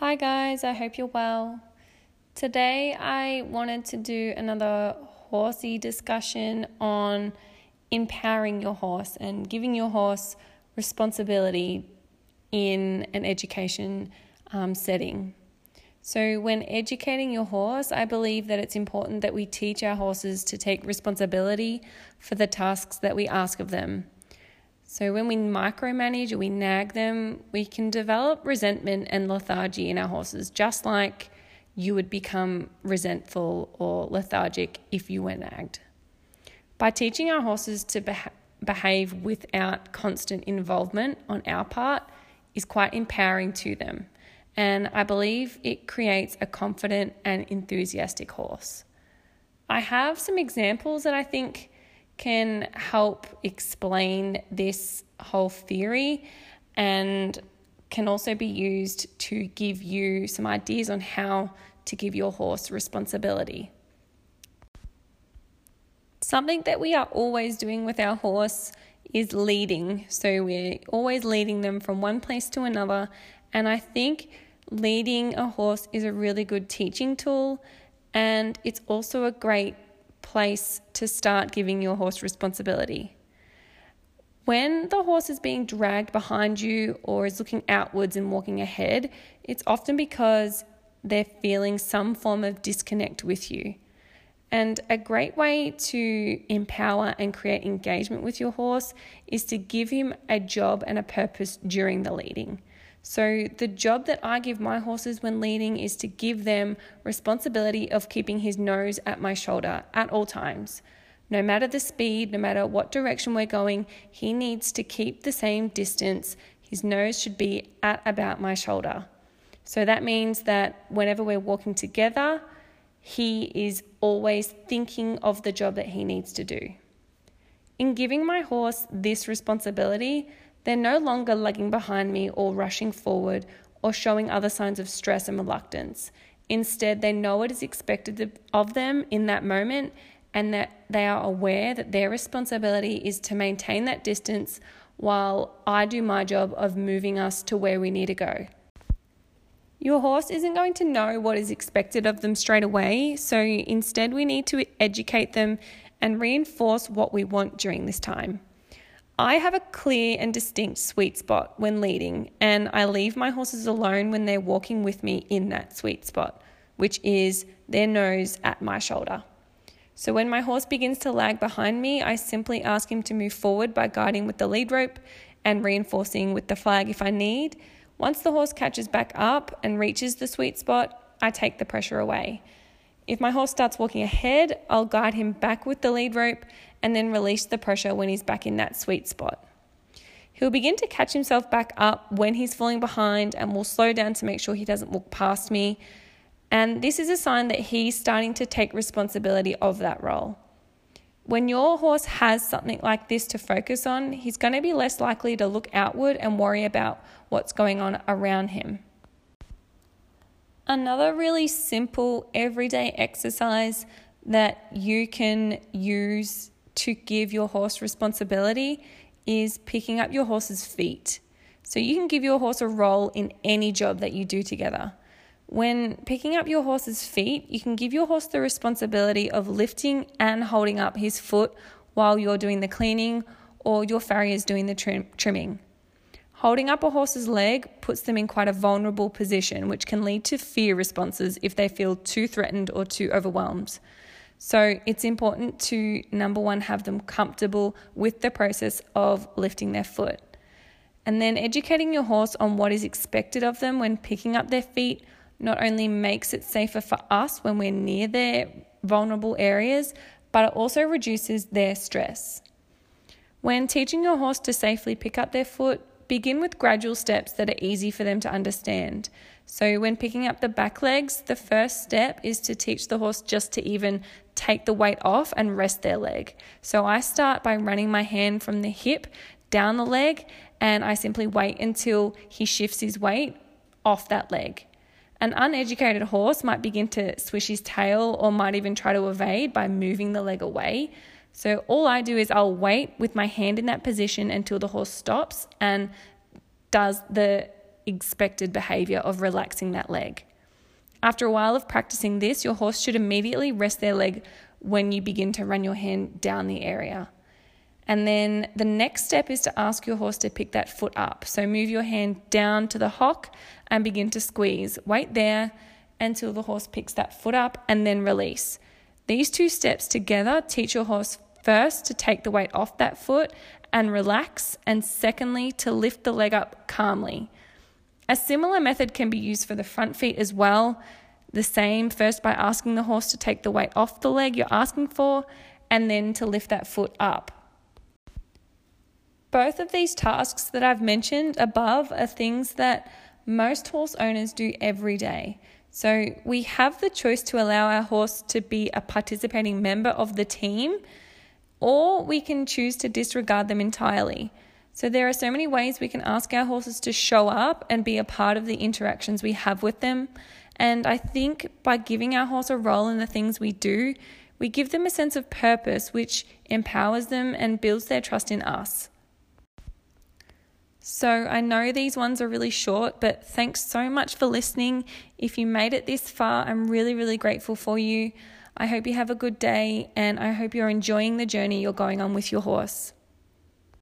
Hi, guys, I hope you're well. Today, I wanted to do another horsey discussion on empowering your horse and giving your horse responsibility in an education um, setting. So, when educating your horse, I believe that it's important that we teach our horses to take responsibility for the tasks that we ask of them. So, when we micromanage or we nag them, we can develop resentment and lethargy in our horses, just like you would become resentful or lethargic if you were nagged. By teaching our horses to beha- behave without constant involvement on our part is quite empowering to them, and I believe it creates a confident and enthusiastic horse. I have some examples that I think can help explain this whole theory and can also be used to give you some ideas on how to give your horse responsibility. Something that we are always doing with our horse is leading. So we're always leading them from one place to another. And I think leading a horse is a really good teaching tool. And it's also a great place to start giving your horse responsibility. When the horse is being dragged behind you or is looking outwards and walking ahead, it's often because they're feeling some form of disconnect with you. And a great way to empower and create engagement with your horse is to give him a job and a purpose during the leading. So, the job that I give my horses when leading is to give them responsibility of keeping his nose at my shoulder at all times. No matter the speed, no matter what direction we're going, he needs to keep the same distance. His nose should be at about my shoulder. So that means that whenever we're walking together, he is always thinking of the job that he needs to do. In giving my horse this responsibility, they're no longer lagging behind me or rushing forward or showing other signs of stress and reluctance. Instead, they know what is expected of them in that moment and that they are aware that their responsibility is to maintain that distance while I do my job of moving us to where we need to go. Your horse isn't going to know what is expected of them straight away, so instead, we need to educate them and reinforce what we want during this time. I have a clear and distinct sweet spot when leading, and I leave my horses alone when they're walking with me in that sweet spot, which is their nose at my shoulder. So when my horse begins to lag behind me, I simply ask him to move forward by guiding with the lead rope and reinforcing with the flag if I need. Once the horse catches back up and reaches the sweet spot, I take the pressure away. If my horse starts walking ahead, I'll guide him back with the lead rope and then release the pressure when he's back in that sweet spot. He'll begin to catch himself back up when he's falling behind and will slow down to make sure he doesn't walk past me. And this is a sign that he's starting to take responsibility of that role. When your horse has something like this to focus on, he's going to be less likely to look outward and worry about what's going on around him. Another really simple everyday exercise that you can use to give your horse responsibility is picking up your horse's feet. So you can give your horse a role in any job that you do together. When picking up your horse's feet, you can give your horse the responsibility of lifting and holding up his foot while you're doing the cleaning or your farrier is doing the trim- trimming. Holding up a horse's leg puts them in quite a vulnerable position, which can lead to fear responses if they feel too threatened or too overwhelmed. So it's important to, number one, have them comfortable with the process of lifting their foot. And then educating your horse on what is expected of them when picking up their feet not only makes it safer for us when we're near their vulnerable areas, but it also reduces their stress. When teaching your horse to safely pick up their foot, begin with gradual steps that are easy for them to understand. So, when picking up the back legs, the first step is to teach the horse just to even take the weight off and rest their leg. So, I start by running my hand from the hip down the leg and I simply wait until he shifts his weight off that leg. An uneducated horse might begin to swish his tail or might even try to evade by moving the leg away. So all I do is I'll wait with my hand in that position until the horse stops and does the expected behavior of relaxing that leg. After a while of practicing this, your horse should immediately rest their leg when you begin to run your hand down the area. And then the next step is to ask your horse to pick that foot up. So move your hand down to the hock and begin to squeeze. Wait there until the horse picks that foot up and then release. These two steps together teach your horse first to take the weight off that foot and relax, and secondly, to lift the leg up calmly. A similar method can be used for the front feet as well. The same, first by asking the horse to take the weight off the leg you're asking for, and then to lift that foot up. Both of these tasks that I've mentioned above are things that most horse owners do every day. So we have the choice to allow our horse to be a participating member of the team, or we can choose to disregard them entirely. So there are so many ways we can ask our horses to show up and be a part of the interactions we have with them. And I think by giving our horse a role in the things we do, we give them a sense of purpose, which empowers them and builds their trust in us. So I know these ones are really short, but thanks so much for listening. If you made it this far, I'm really, really grateful for you. I hope you have a good day and I hope you're enjoying the journey you're going on with your horse.